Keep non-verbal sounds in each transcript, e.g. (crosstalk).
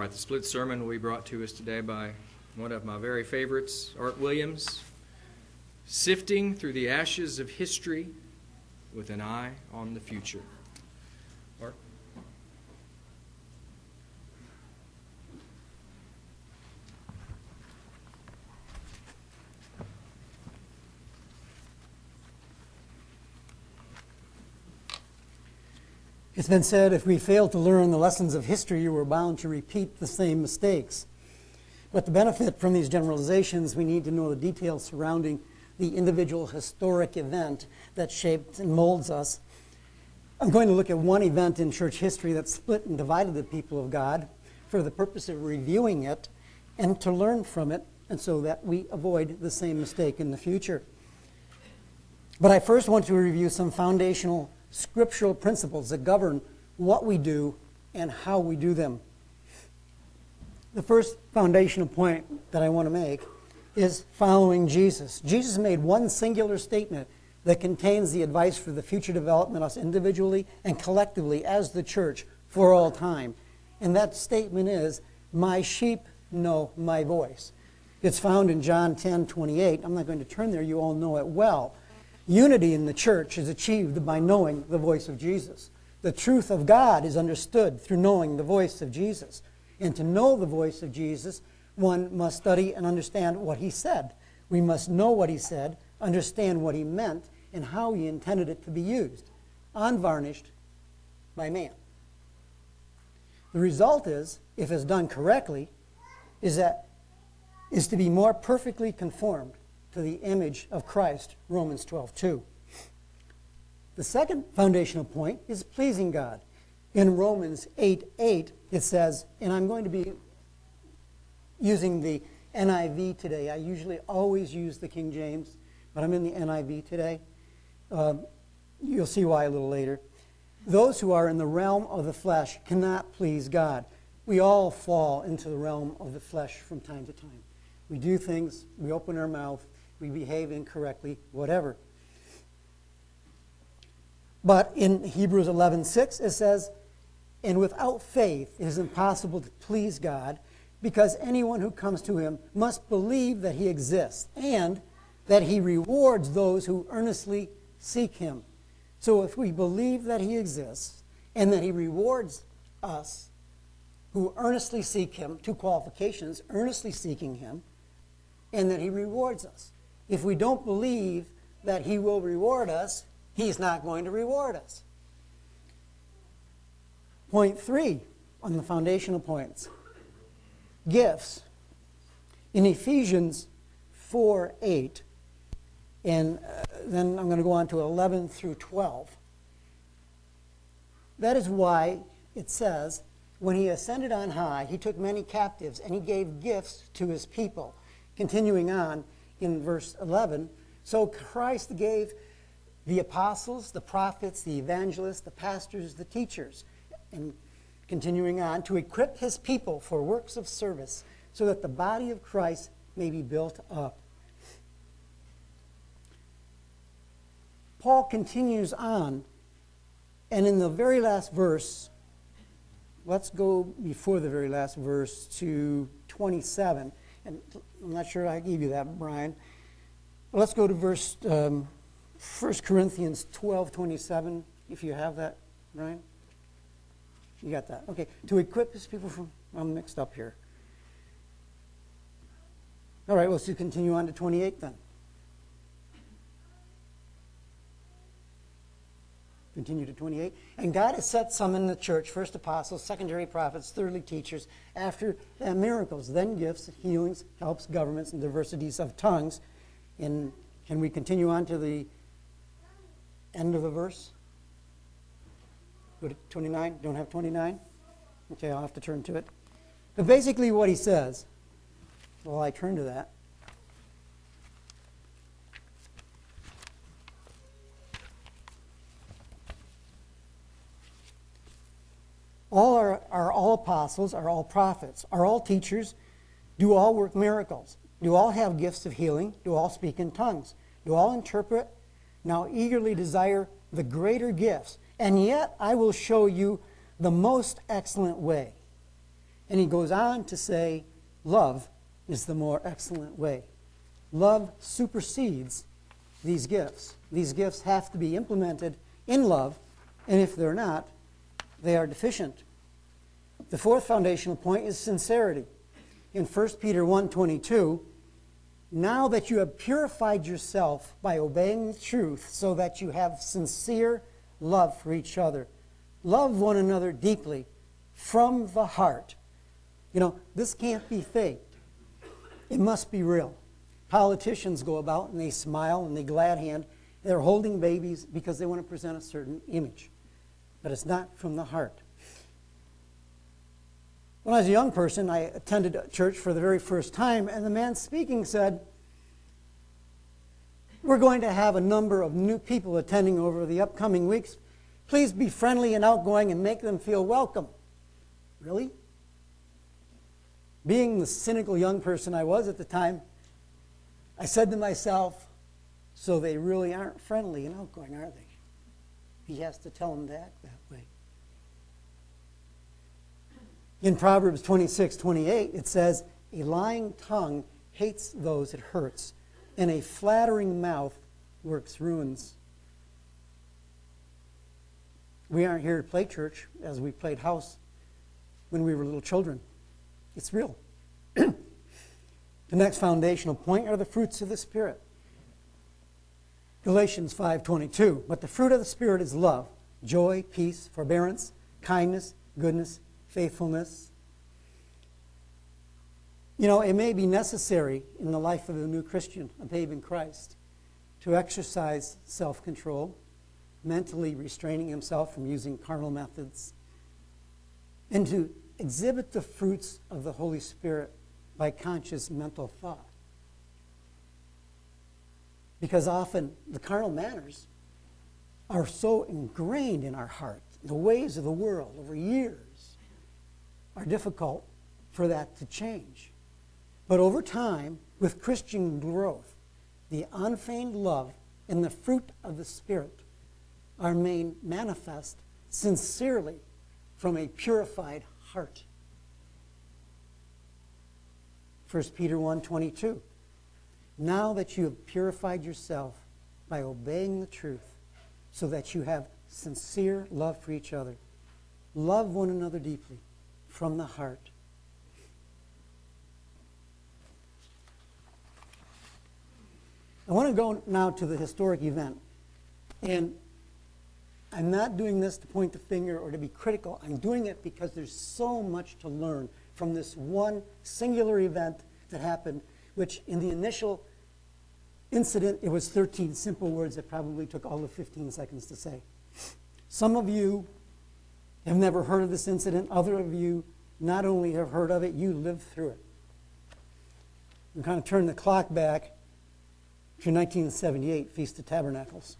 right, the split sermon will be brought to us today by one of my very favorites, Art Williams. Sifting through the ashes of history with an eye on the future. Art? Been said if we fail to learn the lessons of history, we're bound to repeat the same mistakes. But to benefit from these generalizations, we need to know the details surrounding the individual historic event that shaped and molds us. I'm going to look at one event in church history that split and divided the people of God for the purpose of reviewing it and to learn from it, and so that we avoid the same mistake in the future. But I first want to review some foundational scriptural principles that govern what we do and how we do them. The first foundational point that I want to make is following Jesus. Jesus made one singular statement that contains the advice for the future development of us individually and collectively as the church for all time. And that statement is, My sheep know my voice. It's found in John 10 28. I'm not going to turn there, you all know it well. Unity in the church is achieved by knowing the voice of Jesus. The truth of God is understood through knowing the voice of Jesus. And to know the voice of Jesus, one must study and understand what he said. We must know what he said, understand what he meant, and how he intended it to be used, unvarnished by man. The result is, if it's done correctly, is that is to be more perfectly conformed to the image of Christ, Romans 12, 2. The second foundational point is pleasing God. In Romans 8, 8, it says, and I'm going to be using the NIV today. I usually always use the King James, but I'm in the NIV today. Um, you'll see why a little later. Those who are in the realm of the flesh cannot please God. We all fall into the realm of the flesh from time to time. We do things, we open our mouth, we behave incorrectly, whatever. But in Hebrews 11:6 it says, "And without faith it is impossible to please God, because anyone who comes to him must believe that he exists and that he rewards those who earnestly seek him." So if we believe that he exists and that he rewards us who earnestly seek him, two qualifications, earnestly seeking him, and that he rewards us. If we don't believe that He will reward us, He's not going to reward us. Point three on the foundational points gifts. In Ephesians 4 8, and uh, then I'm going to go on to 11 through 12. That is why it says, when he ascended on high, he took many captives and he gave gifts to his people. Continuing on, in verse 11. So Christ gave the apostles, the prophets, the evangelists, the pastors, the teachers, and continuing on, to equip his people for works of service so that the body of Christ may be built up. Paul continues on, and in the very last verse, let's go before the very last verse to 27 and I'm not sure I gave you that, Brian. Let's go to verse um, 1 Corinthians 12 27, if you have that, Brian. You got that? Okay. To equip his people from. I'm mixed up here. All right, let's continue on to 28 then. Continue to 28. And God has set some in the church first apostles, secondary prophets, thirdly teachers, after uh, miracles, then gifts, healings, helps, governments, and diversities of tongues. And can we continue on to the end of the verse? Go to 29. Don't have 29? Okay, I'll have to turn to it. But basically, what he says, well, I turn to that. All are, are all apostles, are all prophets, are all teachers, do all work miracles, do all have gifts of healing, do all speak in tongues, do all interpret, now eagerly desire the greater gifts, and yet I will show you the most excellent way. And he goes on to say, love is the more excellent way. Love supersedes these gifts. These gifts have to be implemented in love, and if they're not, they are deficient. The fourth foundational point is sincerity. In 1 Peter 1:22, now that you have purified yourself by obeying the truth so that you have sincere love for each other, love one another deeply from the heart. You know, this can't be faked. It must be real. Politicians go about and they smile and they glad hand. They're holding babies because they want to present a certain image. But it's not from the heart. When I was a young person, I attended church for the very first time, and the man speaking said, We're going to have a number of new people attending over the upcoming weeks. Please be friendly and outgoing and make them feel welcome. Really? Being the cynical young person I was at the time, I said to myself, So they really aren't friendly and outgoing, are they? He has to tell them to act that way. In Proverbs 26 28, it says, A lying tongue hates those it hurts, and a flattering mouth works ruins. We aren't here to play church as we played house when we were little children. It's real. (clears throat) the next foundational point are the fruits of the Spirit. Galatians 5:22, but the fruit of the Spirit is love, joy, peace, forbearance, kindness, goodness, faithfulness. You know, it may be necessary in the life of a new Christian, a babe in Christ, to exercise self control, mentally restraining himself from using carnal methods, and to exhibit the fruits of the Holy Spirit by conscious mental thought. Because often the carnal manners are so ingrained in our heart, the ways of the world over years are difficult for that to change. But over time, with Christian growth, the unfeigned love and the fruit of the Spirit are made manifest sincerely from a purified heart. 1 Peter 1:22 Now that you have purified yourself by obeying the truth so that you have sincere love for each other love one another deeply from the heart. I want to go now to the historic event. And I'm not doing this to point the finger or to be critical. I'm doing it because there's so much to learn from this one singular event that happened, which in the initial incident, it was 13 simple words that probably took all of 15 seconds to say. Some of you have never heard of this incident. Other of you not only have heard of it, you lived through it. We kind of turn the clock back to 1978, Feast of Tabernacles.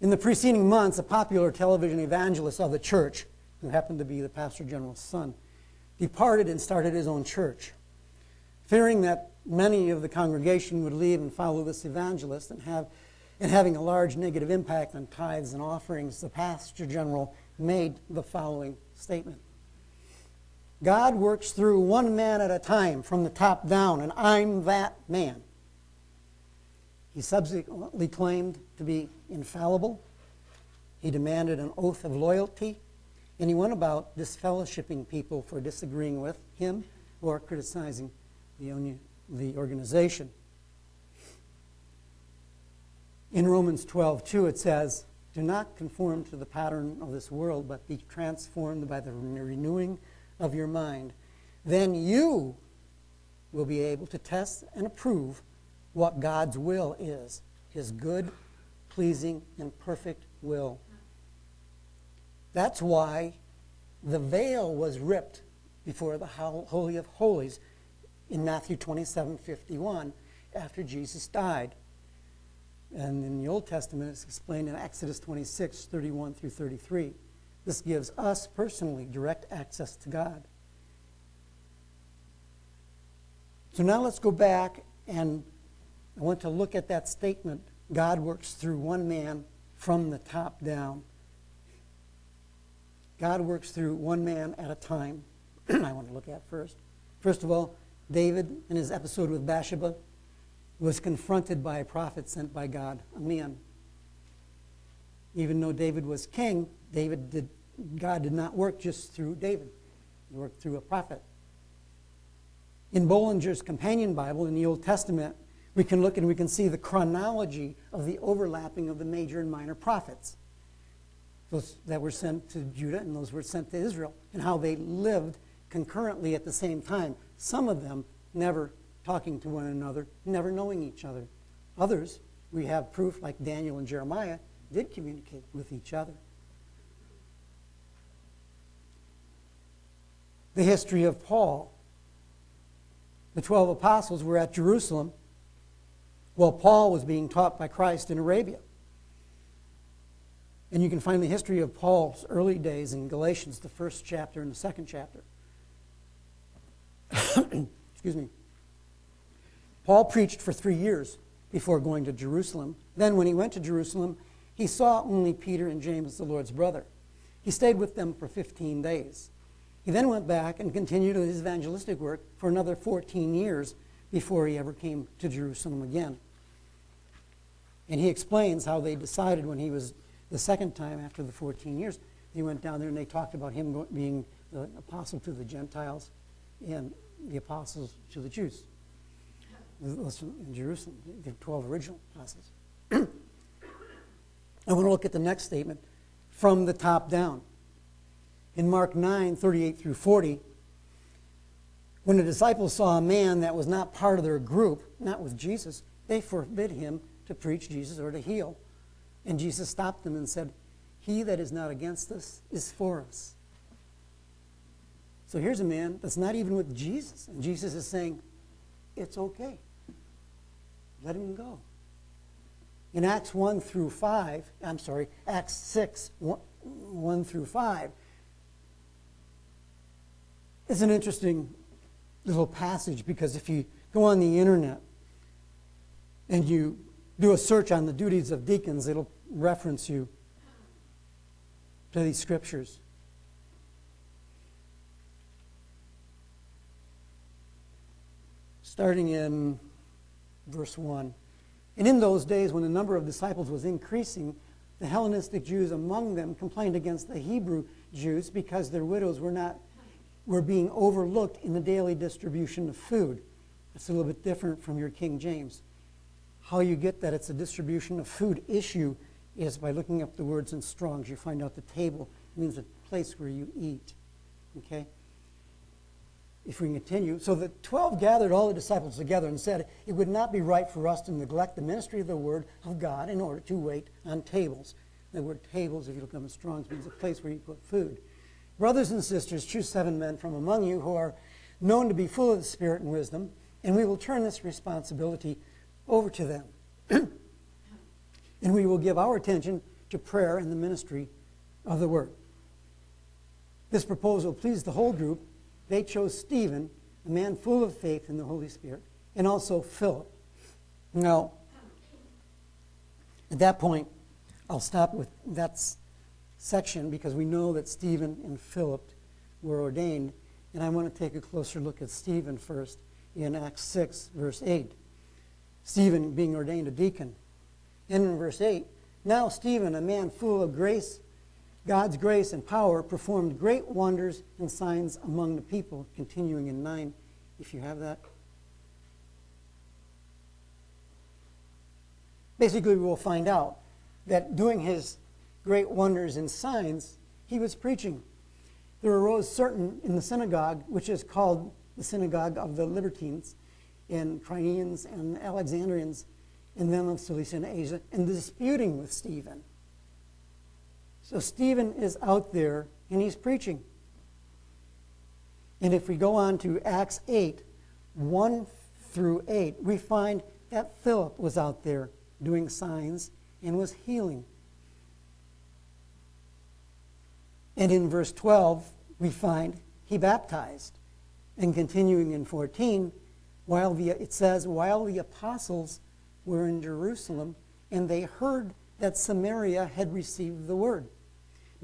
In the preceding months, a popular television evangelist of the church, who happened to be the pastor general's son, departed and started his own church. Fearing that many of the congregation would leave and follow this evangelist and have and having a large negative impact on tithes and offerings, the pastor general made the following statement God works through one man at a time from the top down, and I'm that man. He subsequently claimed to be infallible. He demanded an oath of loyalty, and he went about disfellowshipping people for disagreeing with him or criticizing the, the organization. In Romans 12, 2, it says, Do not conform to the pattern of this world, but be transformed by the renewing of your mind. Then you will be able to test and approve what God's will is his good, pleasing, and perfect will. That's why the veil was ripped before the Holy of Holies in Matthew 27 51 after Jesus died. And in the Old Testament, it's explained in Exodus 26, 31 through 33. This gives us personally direct access to God. So now let's go back and I want to look at that statement God works through one man from the top down. God works through one man at a time. (clears throat) I want to look at first. First of all, David, in his episode with Bathsheba, was confronted by a prophet sent by God, a man. Even though David was king, David did, God did not work just through David. He worked through a prophet. In Bullinger's Companion Bible in the Old Testament, we can look and we can see the chronology of the overlapping of the major and minor prophets. Those that were sent to Judah and those were sent to Israel, and how they lived concurrently at the same time. Some of them never talking to one another, never knowing each other. Others, we have proof, like Daniel and Jeremiah, did communicate with each other. The history of Paul. The 12 apostles were at Jerusalem while Paul was being taught by Christ in Arabia. And you can find the history of Paul's early days in Galatians, the first chapter and the second chapter. (coughs) Excuse me. Paul preached for three years before going to Jerusalem. Then, when he went to Jerusalem, he saw only Peter and James, the Lord's brother. He stayed with them for 15 days. He then went back and continued his evangelistic work for another 14 years before he ever came to Jerusalem again. And he explains how they decided when he was the second time after the 14 years, he went down there and they talked about him being the apostle to the Gentiles and the apostles to the Jews. In Jerusalem, the 12 original apostles. (clears throat) I want to look at the next statement from the top down. In Mark 9, 38 through 40, when the disciples saw a man that was not part of their group, not with Jesus, they forbid him to preach Jesus or to heal. And Jesus stopped them and said, He that is not against us is for us. So here's a man that's not even with Jesus. And Jesus is saying, It's okay. Let him go. In Acts 1 through 5, I'm sorry, Acts 6, 1, 1 through 5, it's an interesting little passage because if you go on the internet and you do a search on the duties of deacons, it'll reference you to these scriptures. Starting in verse 1. And in those days, when the number of disciples was increasing, the Hellenistic Jews among them complained against the Hebrew Jews because their widows were not were being overlooked in the daily distribution of food. It's a little bit different from your King James. How you get that it's a distribution of food issue is by looking up the words in Strong's. You find out the table means a place where you eat. Okay? If we continue, so the 12 gathered all the disciples together and said, It would not be right for us to neglect the ministry of the word of God in order to wait on tables. The word tables, if you look up in Strong's, means a place where you put food. Brothers and sisters, choose seven men from among you who are known to be full of the Spirit and wisdom, and we will turn this responsibility over to them. (clears throat) and we will give our attention to prayer and the ministry of the Word. This proposal pleased the whole group. They chose Stephen, a man full of faith in the Holy Spirit, and also Philip. Now, at that point, I'll stop with that section because we know that Stephen and Philip were ordained. And I want to take a closer look at Stephen first in Acts 6, verse 8. Stephen being ordained a deacon. And in verse 8, now Stephen, a man full of grace, God's grace and power, performed great wonders and signs among the people. Continuing in 9, if you have that. Basically, we will find out that doing his great wonders and signs, he was preaching. There arose certain in the synagogue, which is called the synagogue of the Libertines, and Cyrenians and Alexandrians, and them of Cilicia and Asia, and disputing with Stephen. So Stephen is out there and he's preaching. And if we go on to Acts 8, 1 through 8, we find that Philip was out there doing signs and was healing. And in verse 12, we find he baptized. And continuing in 14, while the, it says, while the apostles were in Jerusalem, and they heard that Samaria had received the word.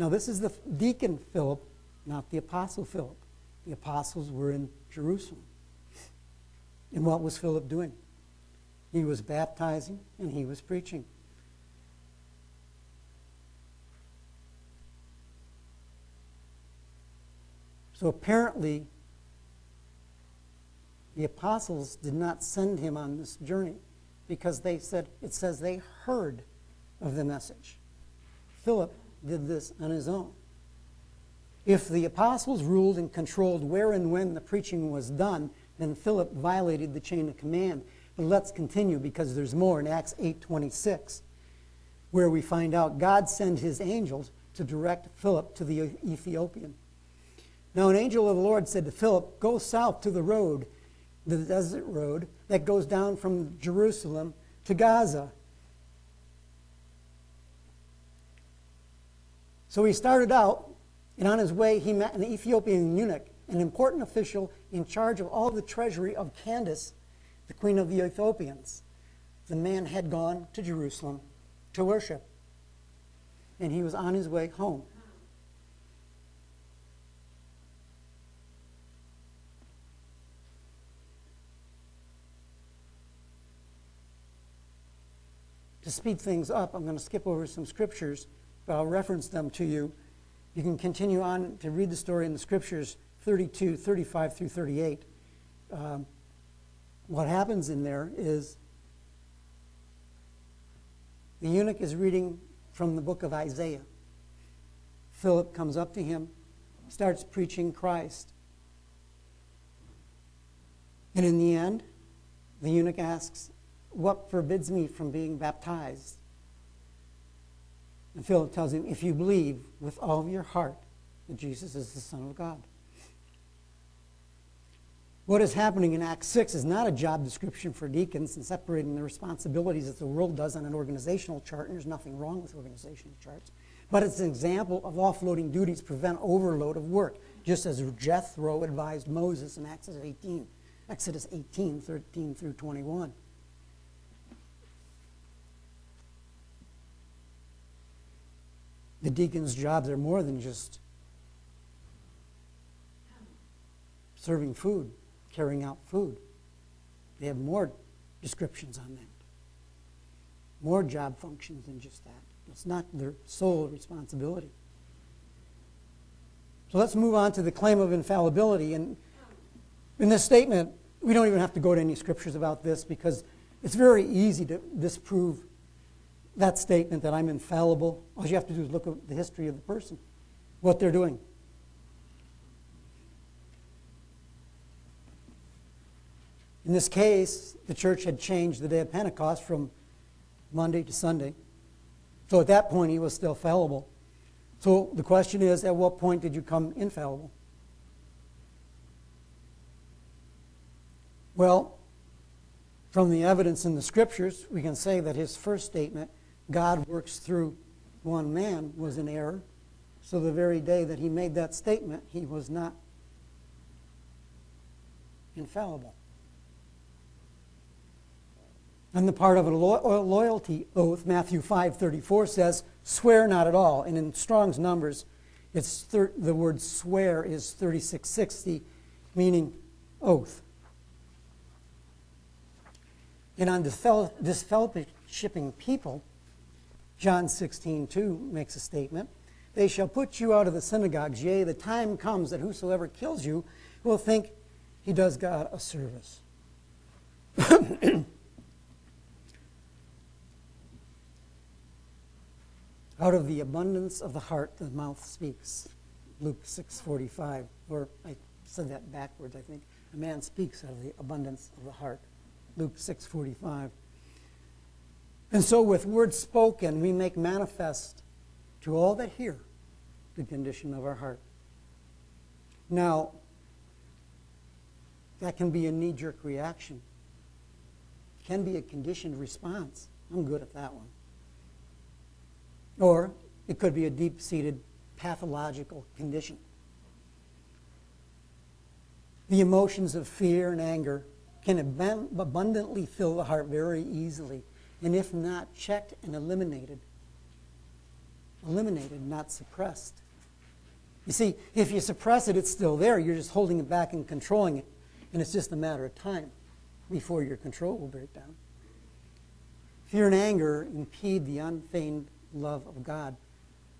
Now, this is the deacon Philip, not the apostle Philip. The apostles were in Jerusalem. And what was Philip doing? He was baptizing and he was preaching. So apparently, the apostles did not send him on this journey because they said, it says they heard of the message. Philip did this on his own. If the apostles ruled and controlled where and when the preaching was done, then Philip violated the chain of command. But let's continue because there's more in Acts 8:26 where we find out God sent his angels to direct Philip to the Ethiopian. Now an angel of the Lord said to Philip, "Go south to the road, the desert road that goes down from Jerusalem to Gaza." So he started out, and on his way, he met an Ethiopian eunuch, an important official in charge of all the treasury of Candace, the queen of the Ethiopians. The man had gone to Jerusalem to worship, and he was on his way home. To speed things up, I'm going to skip over some scriptures, but I'll reference them to you. You can continue on to read the story in the scriptures 32, 35 through 38. Um, what happens in there is the eunuch is reading from the book of Isaiah. Philip comes up to him, starts preaching Christ. And in the end, the eunuch asks, What forbids me from being baptized? And Philip tells him, If you believe with all of your heart that Jesus is the Son of God. What is happening in Acts 6 is not a job description for deacons and separating the responsibilities that the world does on an organizational chart, and there's nothing wrong with organizational charts. But it's an example of offloading duties to prevent overload of work, just as Jethro advised Moses in Exodus 18, Exodus 18, 13 through 21. The deacon's jobs are more than just serving food carrying out food. They have more descriptions on that, more job functions than just that. It's not their sole responsibility. So let's move on to the claim of infallibility. And in this statement, we don't even have to go to any scriptures about this because it's very easy to disprove that statement that I'm infallible. All you have to do is look at the history of the person, what they're doing. In this case, the church had changed the day of Pentecost from Monday to Sunday. So at that point, he was still fallible. So the question is at what point did you come infallible? Well, from the evidence in the scriptures, we can say that his first statement, God works through one man, was an error. So the very day that he made that statement, he was not infallible. On the part of a loyalty oath, Matthew 5:34 says, "Swear not at all." And in Strong's numbers, it's the word "swear" is 3660, meaning oath. And on disfellowshipping people, John 16:2 makes a statement. They shall put you out of the synagogues. Yea, the time comes that whosoever kills you will think he does God a service. (coughs) Out of the abundance of the heart, the mouth speaks. Luke 6:45. Or I said that backwards, I think. A man speaks out of the abundance of the heart. Luke 6:45. And so with words spoken, we make manifest to all that hear the condition of our heart. Now, that can be a knee-jerk reaction. Can be a conditioned response. I'm good at that one. Or it could be a deep seated pathological condition. The emotions of fear and anger can abundantly fill the heart very easily, and if not checked and eliminated, eliminated, not suppressed. You see, if you suppress it, it's still there. You're just holding it back and controlling it. And it's just a matter of time before your control will break down. Fear and anger impede the unfeigned love of God,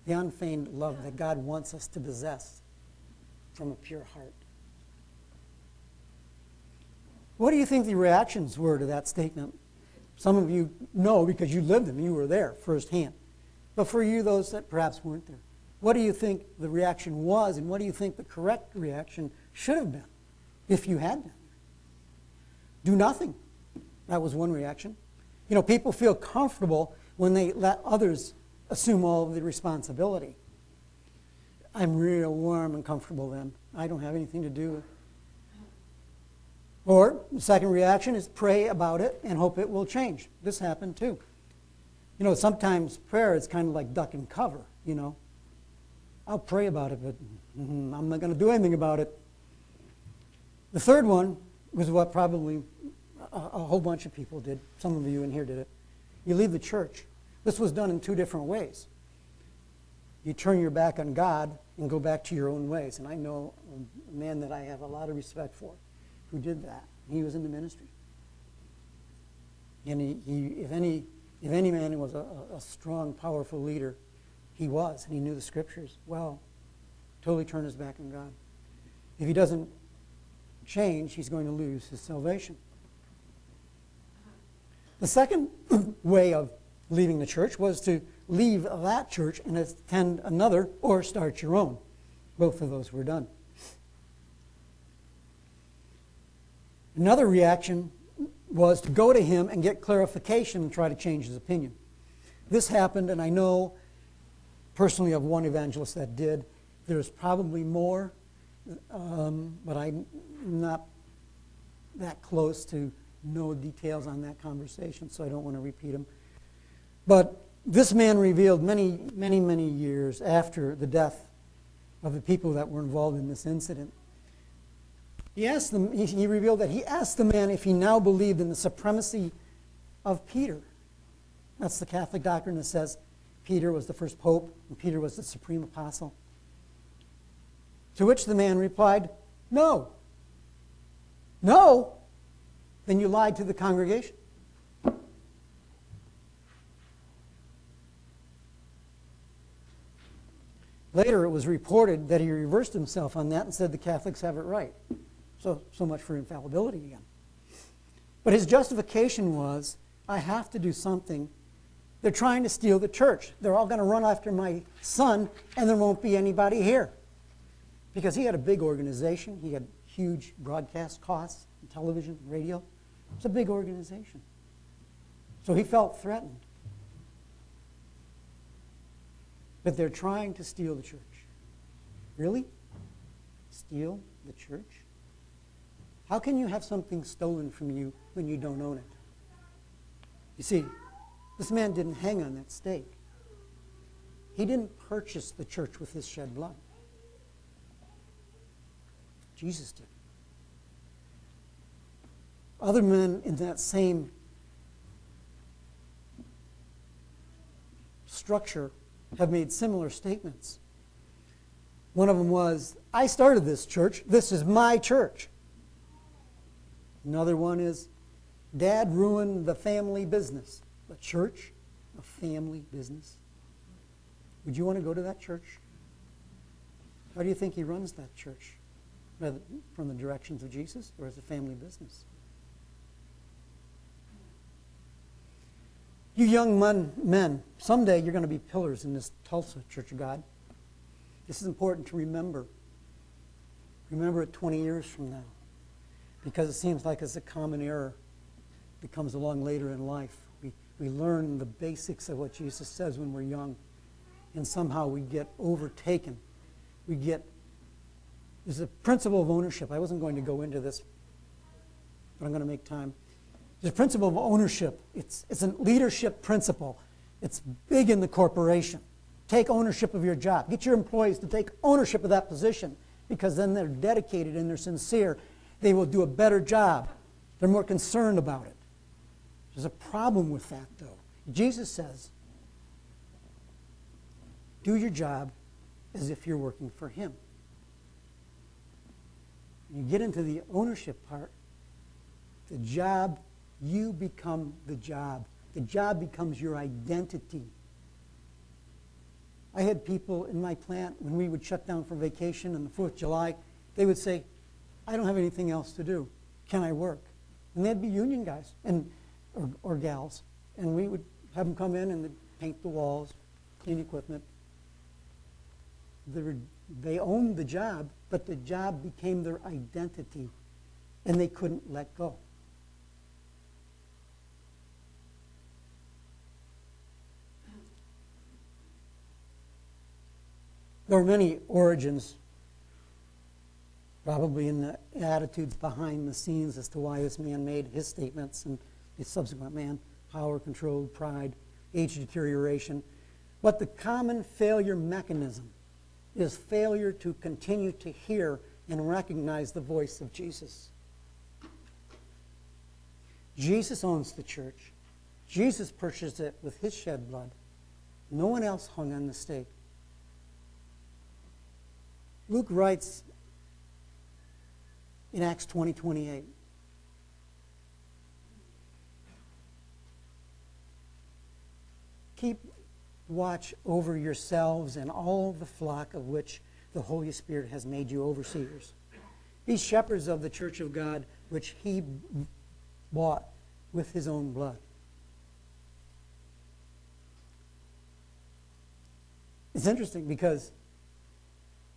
the unfeigned love that God wants us to possess from a pure heart. What do you think the reactions were to that statement? Some of you know because you lived them, you were there firsthand. But for you, those that perhaps weren't there, what do you think the reaction was, and what do you think the correct reaction should have been if you had been? Do nothing. That was one reaction. You know, people feel comfortable when they let others assume all of the responsibility. I'm real warm and comfortable then. I don't have anything to do with or the second reaction is pray about it and hope it will change. This happened too. You know, sometimes prayer is kind of like duck and cover, you know. I'll pray about it, but mm, I'm not going to do anything about it. The third one was what probably a, a whole bunch of people did. Some of you in here did it. You leave the church. This was done in two different ways. You turn your back on God and go back to your own ways. And I know a man that I have a lot of respect for who did that. He was in the ministry. And he, he if, any, if any man was a, a strong, powerful leader, he was, and he knew the scriptures well. Totally turned his back on God. If he doesn't change, he's going to lose his salvation. The second (clears throat) way of leaving the church was to leave that church and attend another or start your own. Both of those were done. Another reaction was to go to him and get clarification and try to change his opinion. This happened, and I know personally of one evangelist that did. There's probably more, um, but I'm not that close to know details on that conversation, so I don't want to repeat them. But this man revealed many, many, many years after the death of the people that were involved in this incident he, asked them, he, he revealed that he asked the man if he now believed in the supremacy of Peter. That's the Catholic doctrine that says Peter was the first pope and Peter was the supreme apostle. To which the man replied, No. No? Then you lied to the congregation. Later, it was reported that he reversed himself on that and said the Catholics have it right. So, so much for infallibility again. But his justification was I have to do something. They're trying to steal the church. They're all going to run after my son, and there won't be anybody here. Because he had a big organization, he had huge broadcast costs, television, radio. It's a big organization. So he felt threatened. But they're trying to steal the church. Really? Steal the church? How can you have something stolen from you when you don't own it? You see, this man didn't hang on that stake. He didn't purchase the church with his shed blood. Jesus did. Other men in that same structure have made similar statements. One of them was, I started this church. This is my church. Another one is dad ruined the family business. The church, a family business. Would you want to go to that church? How do you think he runs that church? From the directions of Jesus or as a family business? You young men, men, someday you're going to be pillars in this Tulsa Church of God. This is important to remember. Remember it 20 years from now because it seems like it's a common error that comes along later in life. We, we learn the basics of what Jesus says when we're young, and somehow we get overtaken. We get, there's a principle of ownership. I wasn't going to go into this, but I'm going to make time. There's a principle of ownership. It's, it's a leadership principle. It's big in the corporation. Take ownership of your job. Get your employees to take ownership of that position because then they're dedicated and they're sincere they will do a better job. They're more concerned about it. There's a problem with that, though. Jesus says, do your job as if you're working for Him. You get into the ownership part, the job, you become the job. The job becomes your identity. I had people in my plant when we would shut down for vacation on the 4th of July, they would say, I don't have anything else to do. Can I work? And they'd be union guys and, or, or gals. And we would have them come in and paint the walls, clean equipment. They, were, they owned the job, but the job became their identity, and they couldn't let go. There are many origins, probably in the attitudes behind the scenes as to why this man made his statements and the subsequent man power, control, pride, age deterioration. But the common failure mechanism is failure to continue to hear and recognize the voice of Jesus. Jesus owns the church. Jesus purchased it with his shed blood. No one else hung on the stake. Luke writes in Acts 20 28. Keep watch over yourselves and all the flock of which the Holy Spirit has made you overseers. Be shepherds of the church of God, which he bought with his own blood. It's interesting because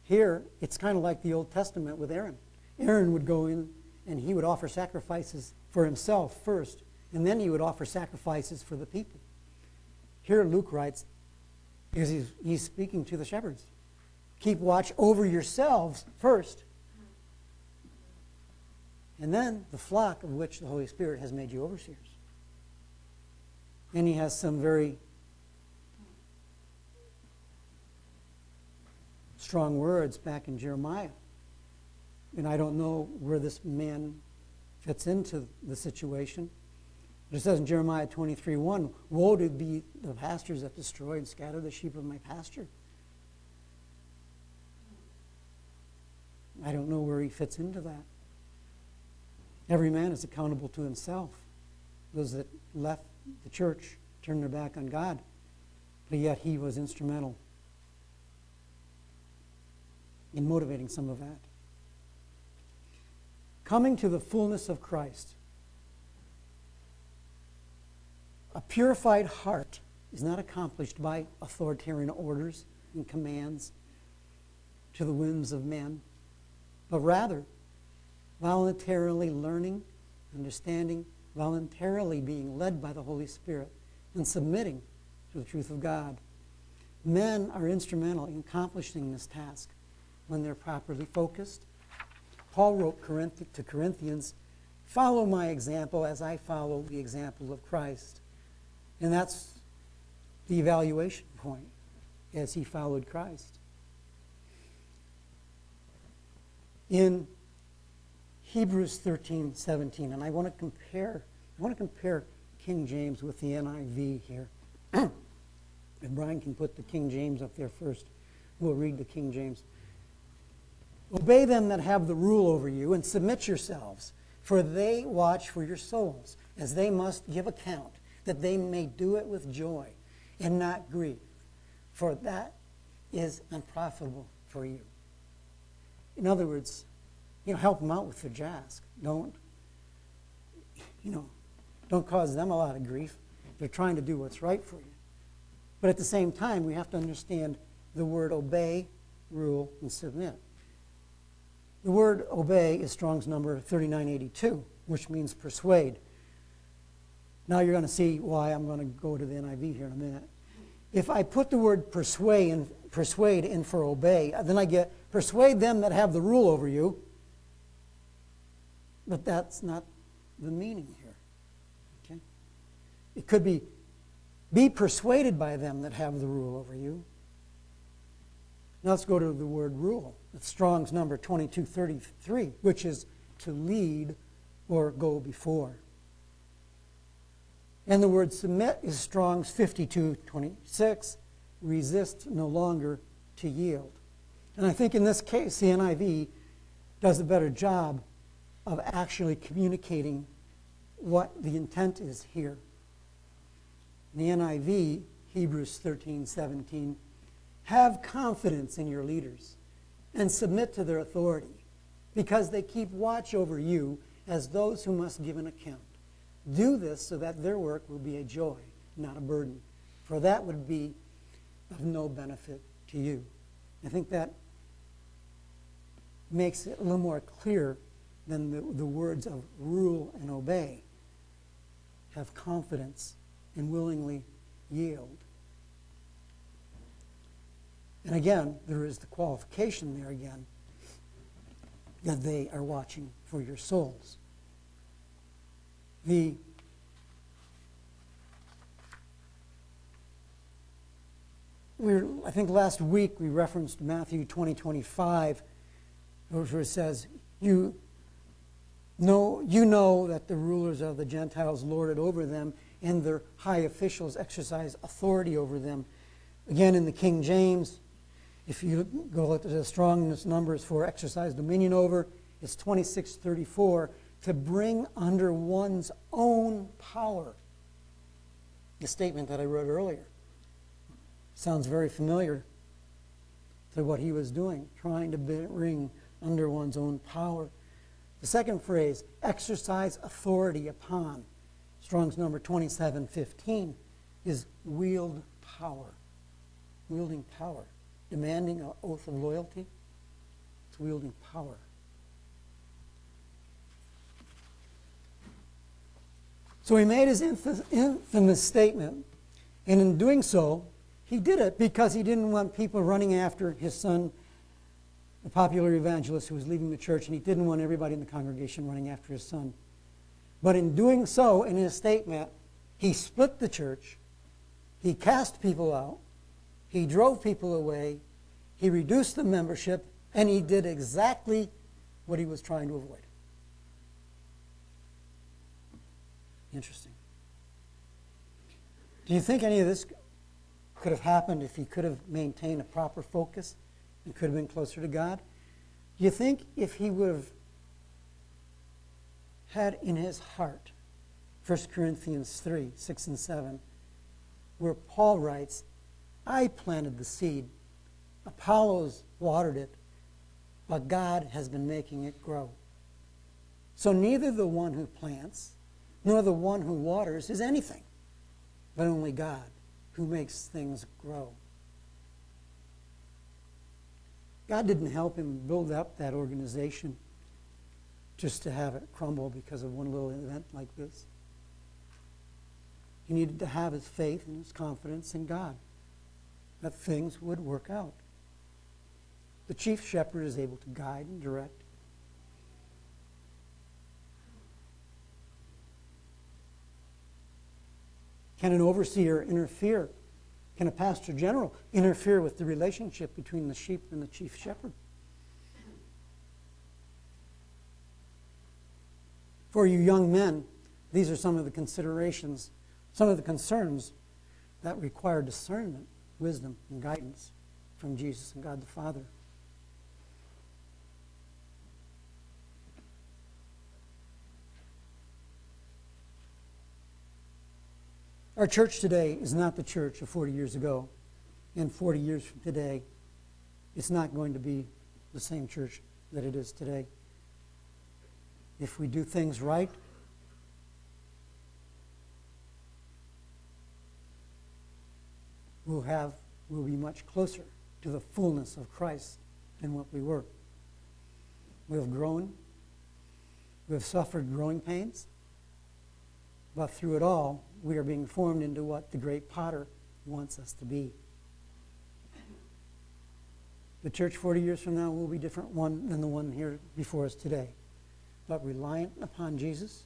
here it's kind of like the Old Testament with Aaron. Aaron would go in and he would offer sacrifices for himself first, and then he would offer sacrifices for the people. Here Luke writes, he's, he's speaking to the shepherds. Keep watch over yourselves first, and then the flock of which the Holy Spirit has made you overseers. And he has some very strong words back in Jeremiah. And I don't know where this man fits into the situation. It says in Jeremiah 23 1, Woe to be the pastors that destroy and scatter the sheep of my pasture. I don't know where he fits into that. Every man is accountable to himself. Those that left the church turned their back on God, but yet he was instrumental in motivating some of that. Coming to the fullness of Christ. A purified heart is not accomplished by authoritarian orders and commands to the whims of men, but rather voluntarily learning, understanding, voluntarily being led by the Holy Spirit, and submitting to the truth of God. Men are instrumental in accomplishing this task when they're properly focused. Paul wrote to Corinthians, Follow my example as I follow the example of Christ. And that's the evaluation point as he followed Christ. In Hebrews 13, 17, and I want to compare, I want to compare King James with the NIV here. (clears throat) and Brian can put the King James up there first. We'll read the King James. Obey them that have the rule over you, and submit yourselves, for they watch for your souls, as they must give account that they may do it with joy and not grief, for that is unprofitable for you. In other words, you know, help them out with their task. Don't, you know, don't cause them a lot of grief. They're trying to do what's right for you. But at the same time, we have to understand the word obey, rule, and submit. The word obey is Strong's number 3982, which means persuade. Now you're going to see why I'm going to go to the NIV here in a minute. If I put the word persuade in, persuade in for obey, uh, then I get persuade them that have the rule over you. But that's not the meaning here. Okay? It could be be persuaded by them that have the rule over you. Now let's go to the word rule. Strong's number 2233, which is to lead or go before. And the word submit is Strong's 5226, resist no longer, to yield. And I think in this case, the NIV does a better job of actually communicating what the intent is here. In the NIV, Hebrews 13, 17, have confidence in your leaders and submit to their authority because they keep watch over you as those who must give an account. Do this so that their work will be a joy, not a burden, for that would be of no benefit to you. I think that makes it a little more clear than the, the words of rule and obey. Have confidence and willingly yield. And again, there is the qualification there again that they are watching for your souls. The we're, I think last week we referenced Matthew 20, 25, where it says, you know, you know that the rulers of the Gentiles lord it over them, and their high officials exercise authority over them. Again, in the King James, if you go at the Strong's numbers for exercise dominion over, it's 2634 to bring under one's own power. The statement that I wrote earlier sounds very familiar to what he was doing, trying to bring under one's own power. The second phrase, exercise authority upon, Strong's number 2715, is wield power. Wielding power. Demanding an oath of loyalty, it's wielding power. So he made his infamous statement, and in doing so, he did it because he didn't want people running after his son, the popular evangelist who was leaving the church, and he didn't want everybody in the congregation running after his son. But in doing so, in his statement, he split the church, he cast people out, he drove people away, he reduced the membership, and he did exactly what he was trying to avoid. Interesting. Do you think any of this could have happened if he could have maintained a proper focus and could have been closer to God? Do you think if he would have had in his heart 1 Corinthians 3 6 and 7, where Paul writes, I planted the seed, Apollos watered it, but God has been making it grow. So neither the one who plants nor the one who waters is anything, but only God who makes things grow. God didn't help him build up that organization just to have it crumble because of one little event like this. He needed to have his faith and his confidence in God that things would work out. The chief shepherd is able to guide and direct. Can an overseer interfere? Can a pastor general interfere with the relationship between the sheep and the chief shepherd? For you young men, these are some of the considerations, some of the concerns that require discernment, wisdom, and guidance from Jesus and God the Father. Our church today is not the church of 40 years ago. And 40 years from today, it's not going to be the same church that it is today. If we do things right, we'll have we'll be much closer to the fullness of Christ than what we were. We have grown. We have suffered growing pains. But through it all, we are being formed into what the great potter wants us to be. The church 40 years from now will be different one than the one here before us today. But reliant upon Jesus,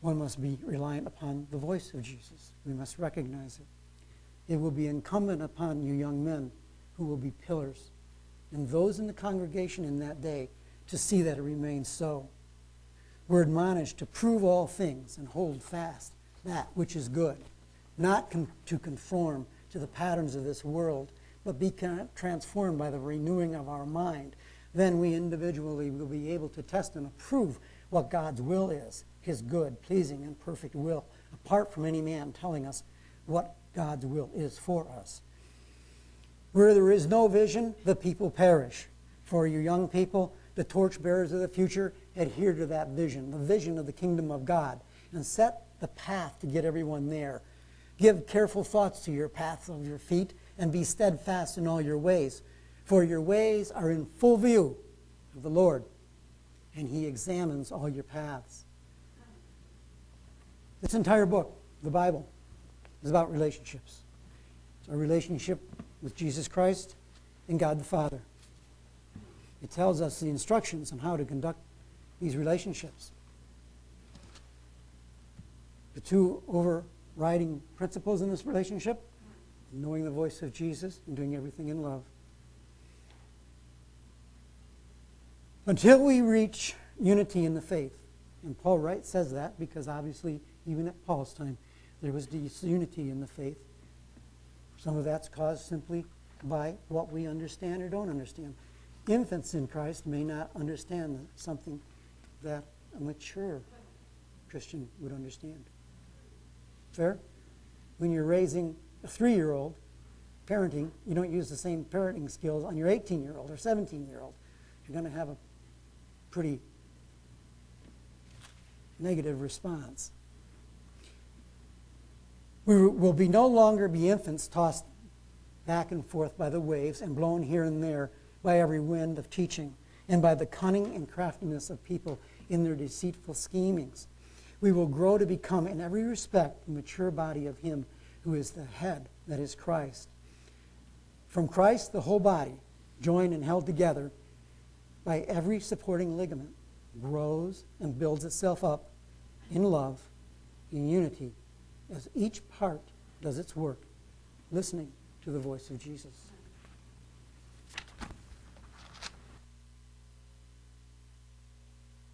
one must be reliant upon the voice of Jesus. We must recognize it. It will be incumbent upon you young men who will be pillars and those in the congregation in that day to see that it remains so. We're admonished to prove all things and hold fast that which is good, not to conform to to the patterns of this world, but be con- transformed by the renewing of our mind. Then we individually will be able to test and approve what God's will is, his good, pleasing, and perfect will, apart from any man telling us what God's will is for us. Where there is no vision, the people perish. For you young people, the torchbearers of the future, adhere to that vision, the vision of the kingdom of God, and set the path to get everyone there. Give careful thoughts to your paths of your feet, and be steadfast in all your ways. For your ways are in full view of the Lord, and he examines all your paths. This entire book, the Bible, is about relationships. It's our relationship with Jesus Christ and God the Father. It tells us the instructions on how to conduct these relationships. The two overriding principles in this relationship knowing the voice of Jesus and doing everything in love. Until we reach unity in the faith, and Paul Wright says that because obviously, even at Paul's time, there was disunity in the faith. Some of that's caused simply by what we understand or don't understand. Infants in Christ may not understand something that a mature Christian would understand. Fair? When you're raising a three year old, parenting, you don't use the same parenting skills on your 18 year old or 17 year old. You're going to have a pretty negative response. We will be no longer be infants tossed back and forth by the waves and blown here and there by every wind of teaching and by the cunning and craftiness of people in their deceitful schemings. We will grow to become, in every respect, the mature body of Him who is the head, that is Christ. From Christ, the whole body, joined and held together by every supporting ligament, grows and builds itself up in love, in unity, as each part does its work, listening to the voice of Jesus.